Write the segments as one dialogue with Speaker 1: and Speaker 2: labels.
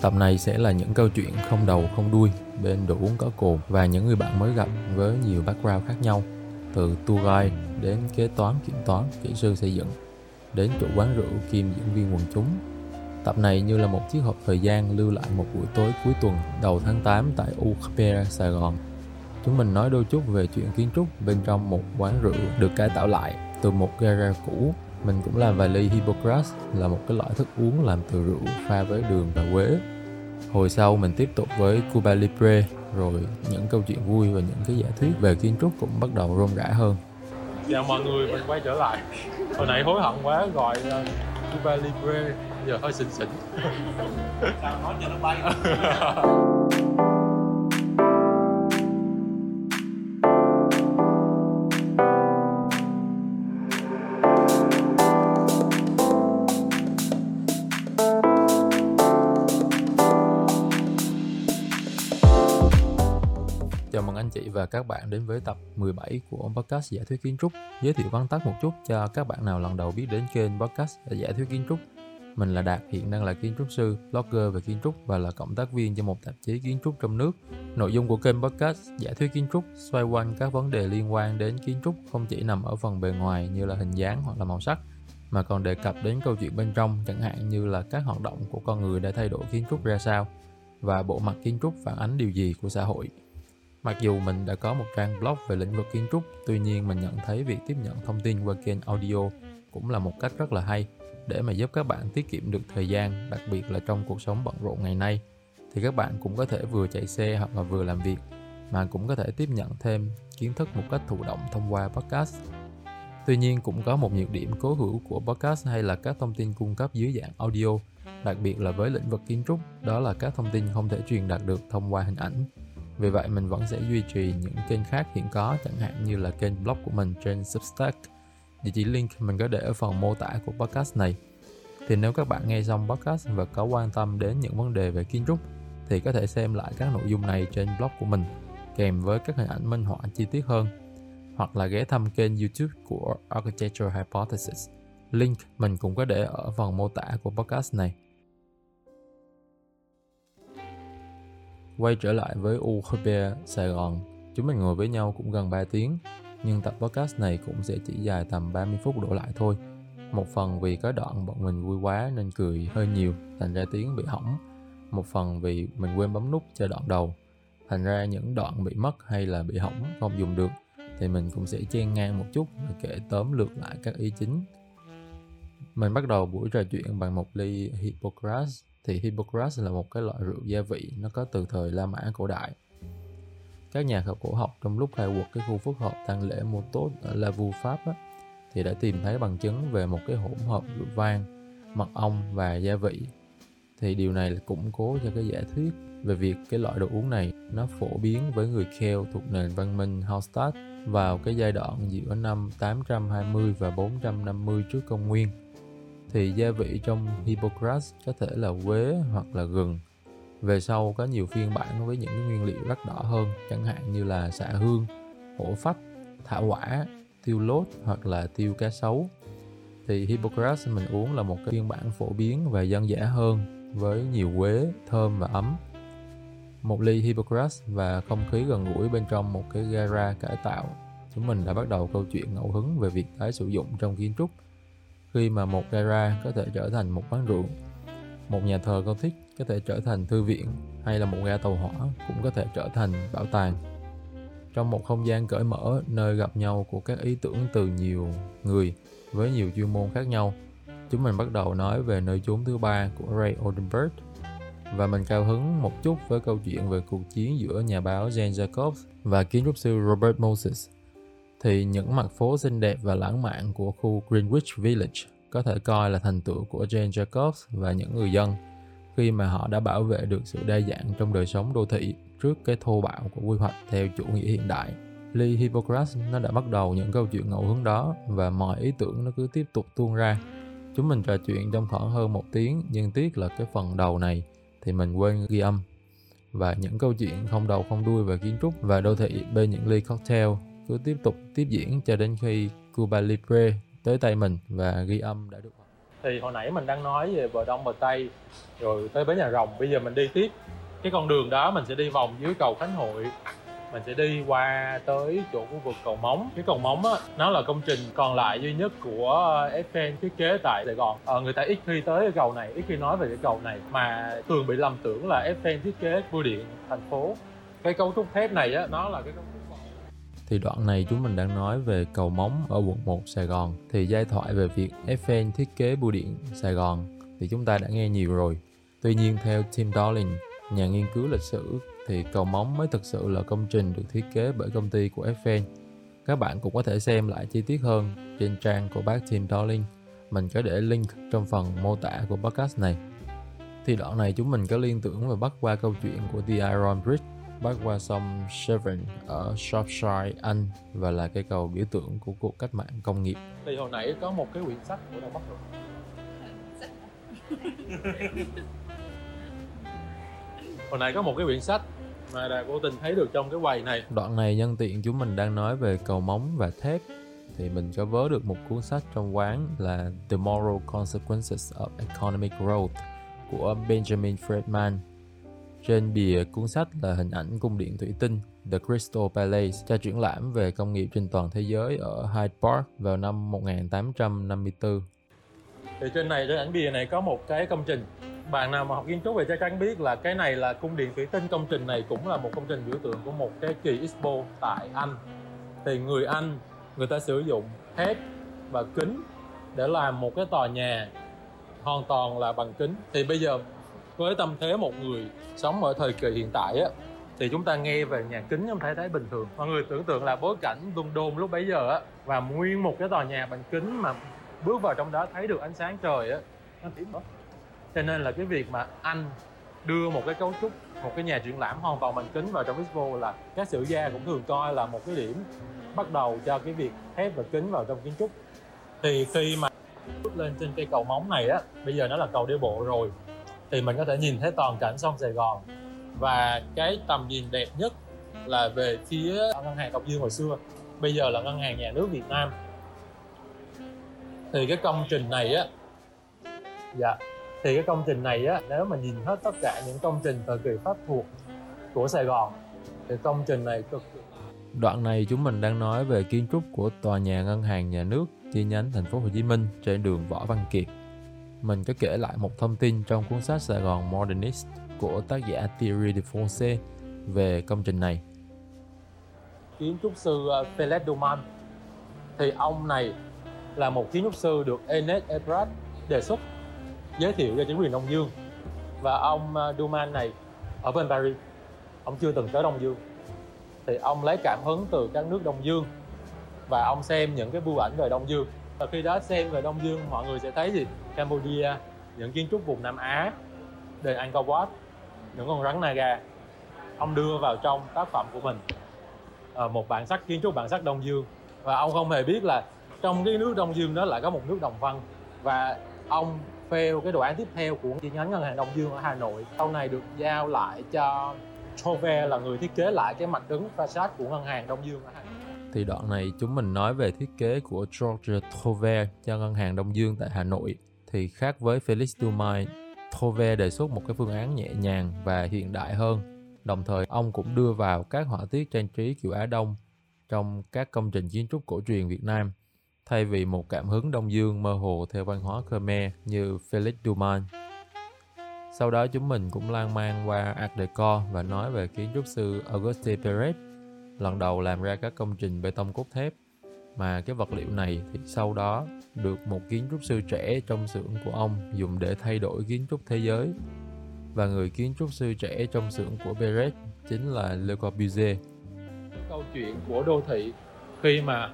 Speaker 1: Tập này sẽ là những câu chuyện không đầu, không đuôi, bên đồ uống có cồn và những người bạn mới gặp với nhiều background khác nhau, từ tour guide đến kế toán, kiểm toán, kỹ sư xây dựng, đến chủ quán rượu kiêm diễn viên quần chúng Tập này như là một chiếc hộp thời gian lưu lại một buổi tối cuối tuần, đầu tháng 8 tại UKP Sài Gòn. Chúng mình nói đôi chút về chuyện kiến trúc bên trong một quán rượu được cải tạo lại từ một gara cũ. Mình cũng làm vài ly Hippocrates là một cái loại thức uống làm từ rượu pha với đường và quế. Hồi sau mình tiếp tục với Cuba Libre rồi những câu chuyện vui và những cái giả thuyết về kiến trúc cũng bắt đầu rôm rã hơn.
Speaker 2: Chào mọi người, mình quay trở lại. Hồi nãy hối hận quá gọi Cuba Libre giờ hơi xịn xịn
Speaker 3: sao nói cho nó bay
Speaker 1: anh chị và các bạn đến với tập 17 của podcast Giải thuyết kiến trúc. Giới thiệu vắn tắt một chút cho các bạn nào lần đầu biết đến kênh podcast Giải thuyết kiến trúc mình là Đạt, hiện đang là kiến trúc sư, blogger về kiến trúc và là cộng tác viên cho một tạp chí kiến trúc trong nước. Nội dung của kênh podcast giải thuyết kiến trúc xoay quanh các vấn đề liên quan đến kiến trúc không chỉ nằm ở phần bề ngoài như là hình dáng hoặc là màu sắc mà còn đề cập đến câu chuyện bên trong chẳng hạn như là các hoạt động của con người đã thay đổi kiến trúc ra sao và bộ mặt kiến trúc phản ánh điều gì của xã hội. Mặc dù mình đã có một trang blog về lĩnh vực kiến trúc, tuy nhiên mình nhận thấy việc tiếp nhận thông tin qua kênh audio cũng là một cách rất là hay để mà giúp các bạn tiết kiệm được thời gian đặc biệt là trong cuộc sống bận rộn ngày nay thì các bạn cũng có thể vừa chạy xe hoặc là vừa làm việc mà cũng có thể tiếp nhận thêm kiến thức một cách thụ động thông qua podcast Tuy nhiên cũng có một nhược điểm cố hữu của podcast hay là các thông tin cung cấp dưới dạng audio, đặc biệt là với lĩnh vực kiến trúc, đó là các thông tin không thể truyền đạt được thông qua hình ảnh. Vì vậy, mình vẫn sẽ duy trì những kênh khác hiện có, chẳng hạn như là kênh blog của mình trên Substack Địa chỉ link mình có để ở phần mô tả của podcast này. Thì nếu các bạn nghe xong podcast và có quan tâm đến những vấn đề về kiến trúc, thì có thể xem lại các nội dung này trên blog của mình, kèm với các hình ảnh minh họa chi tiết hơn, hoặc là ghé thăm kênh YouTube của Architecture Hypothesis. Link mình cũng có để ở phần mô tả của podcast này. Quay trở lại với UKB Sài Gòn, chúng mình ngồi với nhau cũng gần 3 tiếng nhưng tập podcast này cũng sẽ chỉ dài tầm 30 phút đổ lại thôi. Một phần vì có đoạn bọn mình vui quá nên cười hơi nhiều, thành ra tiếng bị hỏng. Một phần vì mình quên bấm nút cho đoạn đầu, thành ra những đoạn bị mất hay là bị hỏng không dùng được thì mình cũng sẽ chen ngang một chút và kể tóm lược lại các ý chính. Mình bắt đầu buổi trò chuyện bằng một ly Hippocrates thì Hippocrates là một cái loại rượu gia vị nó có từ thời La Mã cổ đại các nhà khảo cổ học trong lúc khai quật cái khu phức hợp tang lễ mô tốt ở La Vu Pháp á, thì đã tìm thấy bằng chứng về một cái hỗn hợp rượu vang, mật ong và gia vị. Thì điều này là củng cố cho cái giả thuyết về việc cái loại đồ uống này nó phổ biến với người Kheo thuộc nền văn minh Hallstatt vào cái giai đoạn giữa năm 820 và 450 trước công nguyên. Thì gia vị trong Hippocrates có thể là quế hoặc là gừng về sau có nhiều phiên bản với những cái nguyên liệu rất đỏ hơn chẳng hạn như là xạ hương hổ phách thảo quả tiêu lốt hoặc là tiêu cá sấu thì Hippocrates mình uống là một cái phiên bản phổ biến và dân dã hơn với nhiều quế, thơm và ấm. Một ly Hippocrates và không khí gần gũi bên trong một cái gara cải tạo. Chúng mình đã bắt đầu câu chuyện ngẫu hứng về việc tái sử dụng trong kiến trúc. Khi mà một gara có thể trở thành một quán rượu, một nhà thờ Gothic có thể trở thành thư viện hay là một ga tàu hỏa cũng có thể trở thành bảo tàng. Trong một không gian cởi mở nơi gặp nhau của các ý tưởng từ nhiều người với nhiều chuyên môn khác nhau chúng mình bắt đầu nói về nơi chốn thứ ba của Ray Oldenburg. Và mình cao hứng một chút với câu chuyện về cuộc chiến giữa nhà báo Jane Jacobs và kiến trúc sư Robert Moses thì những mặt phố xinh đẹp và lãng mạn của khu Greenwich Village có thể coi là thành tựu của Jane Jacobs và những người dân khi mà họ đã bảo vệ được sự đa dạng trong đời sống đô thị trước cái thô bạo của quy hoạch theo chủ nghĩa hiện đại. Lee Hippocrates, nó đã bắt đầu những câu chuyện ngẫu hứng đó và mọi ý tưởng nó cứ tiếp tục tuôn ra. Chúng mình trò chuyện trong khoảng hơn một tiếng, nhưng tiếc là cái phần đầu này thì mình quên ghi âm. Và những câu chuyện không đầu không đuôi về kiến trúc và đô thị bên những ly cocktail cứ tiếp tục tiếp diễn cho đến khi Cuba Libre tới tay mình và ghi âm đã được.
Speaker 2: Thì hồi nãy mình đang nói về bờ đông bờ tây rồi tới bến nhà rồng bây giờ mình đi tiếp cái con đường đó mình sẽ đi vòng dưới cầu khánh hội. Mình sẽ đi qua tới chỗ khu vực cầu móng. Cái cầu móng á nó là công trình còn lại duy nhất của Eiffel thiết kế tại Sài Gòn. Ờ, người ta ít khi tới cái cầu này ít khi nói về cái cầu này mà thường bị lầm tưởng là Eiffel thiết kế bưu điện thành phố. Cái cấu trúc thép này á nó là cái cấu trúc
Speaker 1: thì đoạn này chúng mình đang nói về cầu móng ở quận 1 Sài Gòn. Thì giai thoại về việc Eiffel thiết kế bưu điện Sài Gòn thì chúng ta đã nghe nhiều rồi. Tuy nhiên, theo Tim Darling, nhà nghiên cứu lịch sử, thì cầu móng mới thực sự là công trình được thiết kế bởi công ty của Eiffel. Các bạn cũng có thể xem lại chi tiết hơn trên trang của bác Tim Darling. Mình có để link trong phần mô tả của podcast này. Thì đoạn này chúng mình có liên tưởng và bắt qua câu chuyện của The Iron Bridge bắc qua sông Severn ở Shropshire, Anh và là cây cầu biểu tượng của cuộc cách mạng công nghiệp.
Speaker 2: thì hồi nãy có một cái quyển sách của đâu bắt rồi hồi nãy có một cái quyển sách mà đã vô tình thấy được trong cái quầy này
Speaker 1: Đoạn này nhân tiện chúng mình đang nói về cầu móng và thép thì mình có vớ được một cuốn sách trong quán là The Moral Consequences of Economic Growth của Benjamin Friedman. Trên bìa cuốn sách là hình ảnh cung điện thủy tinh, The Crystal Palace, cho triển lãm về công nghiệp trên toàn thế giới ở Hyde Park vào năm 1854.
Speaker 2: thì trên này, trên ảnh bìa này có một cái công trình. Bạn nào mà học kiến trúc thì chắc chắn biết là cái này là cung điện thủy tinh. Công trình này cũng là một công trình biểu tượng của một cái kỳ Expo tại Anh. Thì người Anh, người ta sử dụng thép và kính để làm một cái tòa nhà hoàn toàn là bằng kính. Thì bây giờ với tâm thế một người sống ở thời kỳ hiện tại á, thì chúng ta nghe về nhà kính không thấy thấy bình thường. Mọi người tưởng tượng là bối cảnh London lúc bấy giờ á, và nguyên một cái tòa nhà bằng kính mà bước vào trong đó thấy được ánh sáng trời á, nó tím đó cho nên là cái việc mà anh đưa một cái cấu trúc, một cái nhà triển lãm hoàn toàn bằng kính vào trong expo là các sử gia cũng thường coi là một cái điểm bắt đầu cho cái việc thép và kính vào trong kiến trúc. Thì khi mà bước lên trên cây cầu móng này á, bây giờ nó là cầu đi bộ rồi thì mình có thể nhìn thấy toàn cảnh sông Sài Gòn. Và cái tầm nhìn đẹp nhất là về phía ngân hàng Đông Dương hồi xưa. Bây giờ là ngân hàng nhà nước Việt Nam. Thì cái công trình này á dạ thì cái công trình này á, nếu mà nhìn hết tất cả những công trình thời kỳ pháp thuộc của Sài Gòn, thì công trình này cực kỳ
Speaker 1: Đoạn này chúng mình đang nói về kiến trúc của tòa nhà ngân hàng nhà nước chi nhánh thành phố Hồ Chí Minh trên đường Võ Văn Kiệt. Mình có kể lại một thông tin trong cuốn sách Sài Gòn Modernist của tác giả Thierry de Fonse về công trình này.
Speaker 2: kiến trúc sư ờ, Felix Duman thì ông này là một kiến trúc sư được enes Ebrard đề xuất giới thiệu cho chính quyền Đông Dương. Và ông ờ, Duman này ở bên Paris. Ông chưa từng tới Đông Dương. Thì ông lấy cảm hứng từ các nước Đông Dương và ông xem những cái bưu ảnh về Đông Dương. Và khi đó xem về Đông Dương mọi người sẽ thấy gì? Cambodia, những kiến trúc vùng Nam Á đền Angkor Wat những con rắn Naga. Ông đưa vào trong tác phẩm của mình ờ, một bản sắc, kiến trúc bản sắc Đông Dương. Và ông không hề biết là trong cái nước Đông Dương đó lại có một nước Đồng Văn. Và ông fail cái đồ án tiếp theo của chi nhánh ngân hàng Đông Dương ở Hà Nội. Sau này được giao lại cho Chauvet là người thiết kế lại cái mặt đứng facade của ngân hàng Đông Dương ở Hà Nội.
Speaker 1: Thì đoạn này chúng mình nói về thiết kế của George Trover cho ngân hàng Đông Dương tại Hà Nội. Thì khác với Felix Dumay, Thove đề xuất một cái phương án nhẹ nhàng và hiện đại hơn. Đồng thời ông cũng đưa vào các họa tiết trang trí kiểu Á Đông trong các công trình kiến trúc cổ truyền Việt Nam thay vì một cảm hứng Đông Dương mơ hồ theo văn hóa Khmer như Felix Dumas. Sau đó chúng mình cũng lan man qua Art Deco và nói về kiến trúc sư Auguste Perret lần đầu làm ra các công trình bê tông cốt thép mà cái vật liệu này thì sau đó được một kiến trúc sư trẻ trong xưởng của ông dùng để thay đổi kiến trúc thế giới. Và người kiến trúc sư trẻ trong xưởng của Perret chính là Le Corbusier.
Speaker 2: câu chuyện của đô thị khi mà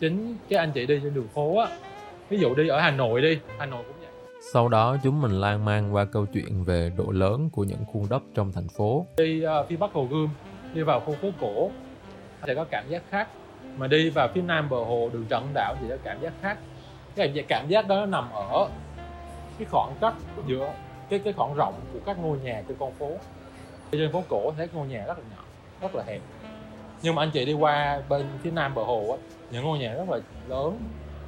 Speaker 2: chính cái anh chị đi trên đường phố á ví dụ đi ở Hà Nội đi Hà Nội cũng vậy.
Speaker 1: Sau đó chúng mình lan man qua câu chuyện về độ lớn của những khuôn đất trong thành phố.
Speaker 2: Đi uh, phía bắc hồ gươm đi vào khu phố cổ sẽ có cảm giác khác mà đi vào phía nam bờ hồ đường trần đảo đạo thì nó cảm giác khác. Cái cảm giác, đó nó nằm ở cái khoảng cách giữa cái cái khoảng rộng của các ngôi nhà trên con phố. Trên phố cổ thấy ngôi nhà rất là nhỏ rất là hẹp. Nhưng mà anh chị đi qua bên phía nam bờ hồ á những ngôi nhà rất là lớn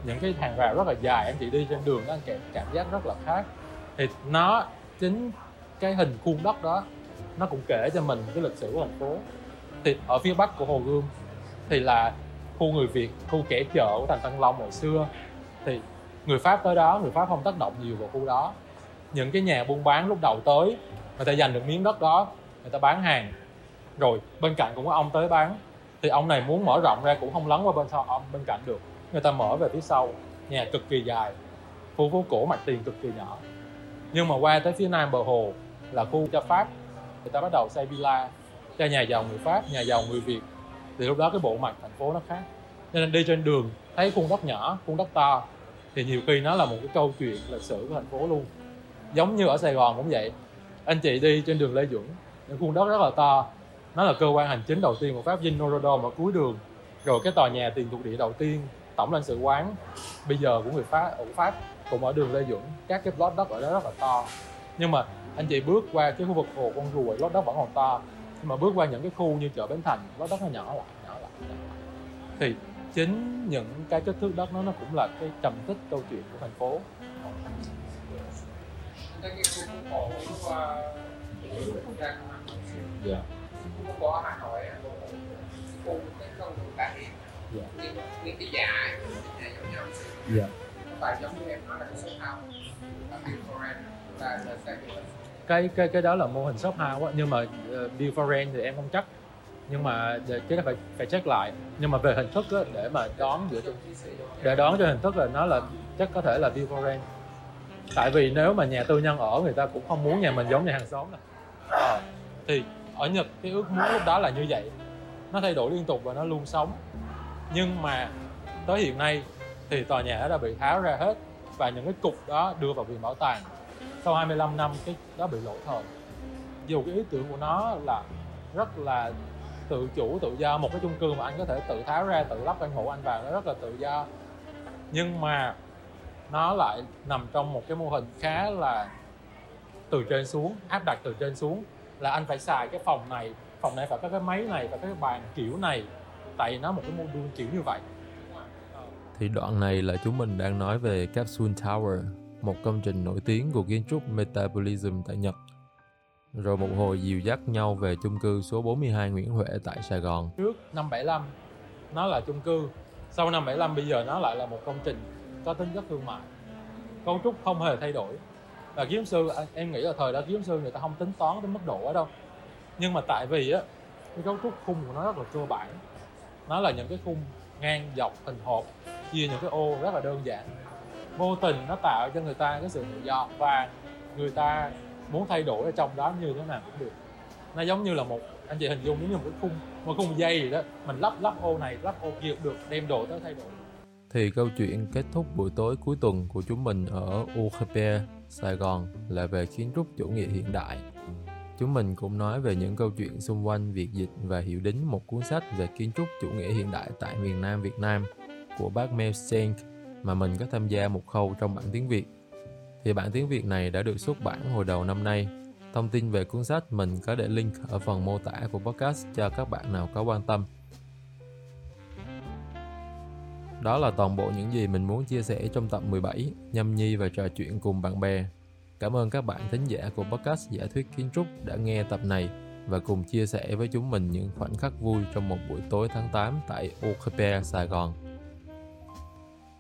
Speaker 2: những cái hàng rào rất là dài anh chị đi trên đường đó anh cảm, cảm giác rất là khác. Thì nó chính cái hình khuôn đất đó nó cũng kể cho mình cái lịch sử của thành phố. Thì ở phía bắc của hồ gươm thì là khu người việt khu kẻ chợ của thành tân long hồi xưa. Thì người pháp tới đó, người pháp không tác động nhiều vào khu đó. Những cái nhà buôn bán lúc đầu tới, người ta giành được miếng đất đó, người ta bán hàng. Rồi, bên cạnh cũng có ông tới bán. Thì ông này muốn mở rộng ra cũng không lấn qua bên sau ông, bên cạnh được. Người ta mở về phía sau, nhà cực kỳ dài khu phố cổ mặt tiền cực kỳ nhỏ. Nhưng mà qua tới phía nam bờ hồ là khu cho pháp. Người ta bắt đầu xây villa cho nhà giàu người pháp, nhà giàu người việt thì lúc đó cái bộ mặt thành phố nó khác. Cho nên đi trên đường, thấy khuôn đất nhỏ, khuôn đất to, thì nhiều khi nó là một cái câu chuyện lịch sử của thành phố luôn. Giống như ở sài gòn cũng vậy. Anh chị đi trên đường lê duẩn, những khuôn đất rất là to. Nó là cơ quan hành chính đầu tiên của pháp dinh norodom ở cuối đường. Rồi cái tòa nhà tiền thuộc địa đầu tiên, tổng lãnh sự quán, bây giờ của người pháp ở pháp, cũng ở đường lê duẩn. Các cái plot đất ở đó rất là to. Nhưng mà anh chị bước qua cái khu vực hồ con rùa lót đất vẫn còn to nhưng mà bước qua những cái khu như chợ bến thành nó nhỏ lại nhỏ lại, nhỏ lại. thì chính những cái kích thước đất nó nó cũng là cái trầm tích câu chuyện của thành phố dạ
Speaker 4: cổ ở Hà Nội khu cái con đường Tạ Hiền
Speaker 2: Dạ.
Speaker 4: những cái nhà giống nhau
Speaker 2: dạ
Speaker 4: có phải giống như em nói là cái số là là là sẽ
Speaker 2: cái cái cái đó là mô hình shop house á. Nhưng mà uh, build for rent thì em không chắc. Nhưng mà để- cái đó phải phải check lại. Nhưng mà về hình thức á, để mà đón giữa để đón cho hình thức là nó là chắc có thể là before rent tại vì nếu mà nhà tư nhân ở người ta cũng không muốn nhà mình giống nhà hàng xóm này ờ, thì ở Nhật cái ước muốn lúc đó là như vậy. Nó thay đổi liên tục và nó luôn sống. Nhưng mà tới hiện nay thì tòa nhà đã bị tháo ra hết và những cái cục đó đưa vào viện bảo tàng sau 25 năm cái đó bị lỗi thời. Dù cái ý tưởng của nó là rất là tự chủ tự do một cái chung cư mà anh có thể tự tháo ra tự lắp căn hộ anh vào nó rất là tự do. Nhưng mà nó lại nằm trong một cái mô hình khá là từ trên xuống áp đặt từ trên xuống là anh phải xài cái phòng này phòng này phải có cái máy này và cái bàn kiểu này. Tại nó một cái mô đun kiểu như vậy.
Speaker 1: Thì đoạn này là chúng mình đang nói về Capsule Tower, một công trình nổi tiếng của kiến trúc Metabolism tại Nhật. Rồi một hồi dìu dắt nhau về chung cư số 42 Nguyễn Huệ tại Sài Gòn.
Speaker 2: trước năm 75 nó là chung cư. Sau năm 75 bây giờ nó lại là một công trình có tính chất thương mại. Cấu trúc không hề thay đổi. Và kiến sư em nghĩ là thời đó kiến sư người ta không tính toán đến mức độ ở đâu. Nhưng mà tại vì á, cái cấu trúc khung của nó rất là cơ bản. Nó là những cái khung ngang dọc, hình hộp, chia những cái ô rất là đơn giản vô tình nó tạo cho người ta cái sự tự do và người ta muốn thay đổi ở trong đó như thế nào cũng được. Nó giống như là một anh chị hình dung giống như một cái khung một khung dây gì đó. Mình lắp lắp ô này lắp ô kia cũng được đem đồ tới thay đổi.
Speaker 1: Thì câu chuyện kết thúc buổi tối cuối tuần của chúng mình ở UKP, Sài Gòn là về kiến trúc chủ nghĩa hiện đại. Chúng mình cũng nói về những câu chuyện xung quanh việc dịch và hiểu đính một cuốn sách về kiến trúc chủ nghĩa hiện đại tại miền Nam Việt Nam của bác Mel Senk mà mình có tham gia một khâu trong bản tiếng Việt. Thì bản tiếng Việt này đã được xuất bản hồi đầu năm nay. Thông tin về cuốn sách mình có để link ở phần mô tả của podcast cho các bạn nào có quan tâm. Đó là toàn bộ những gì mình muốn chia sẻ trong tập 17, nhâm nhi và trò chuyện cùng bạn bè. Cảm ơn các bạn thính giả của podcast giả thuyết kiến trúc đã nghe tập này và cùng chia sẻ với chúng mình những khoảnh khắc vui trong một buổi tối tháng 8 tại OKP Sài Gòn.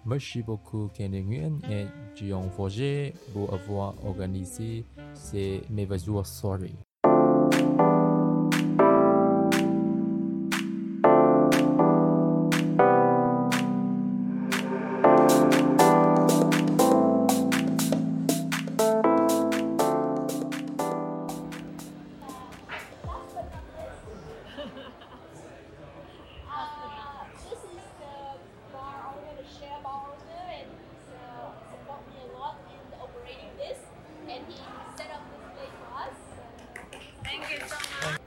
Speaker 1: Merci beaucoup Kenny Nguyen et Jean Forger pour avoir organisé ces merveilleuses soirées.
Speaker 5: Thank you so much.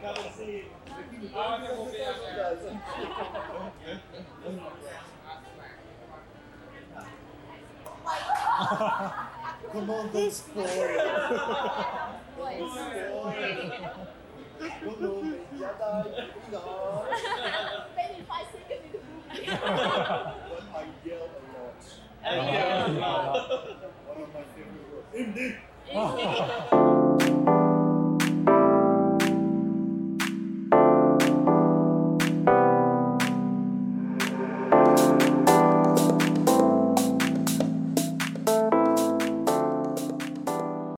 Speaker 3: Come and see. Come on, don't.
Speaker 5: Five seconds
Speaker 3: I yell a lot. Indeed. Indeed.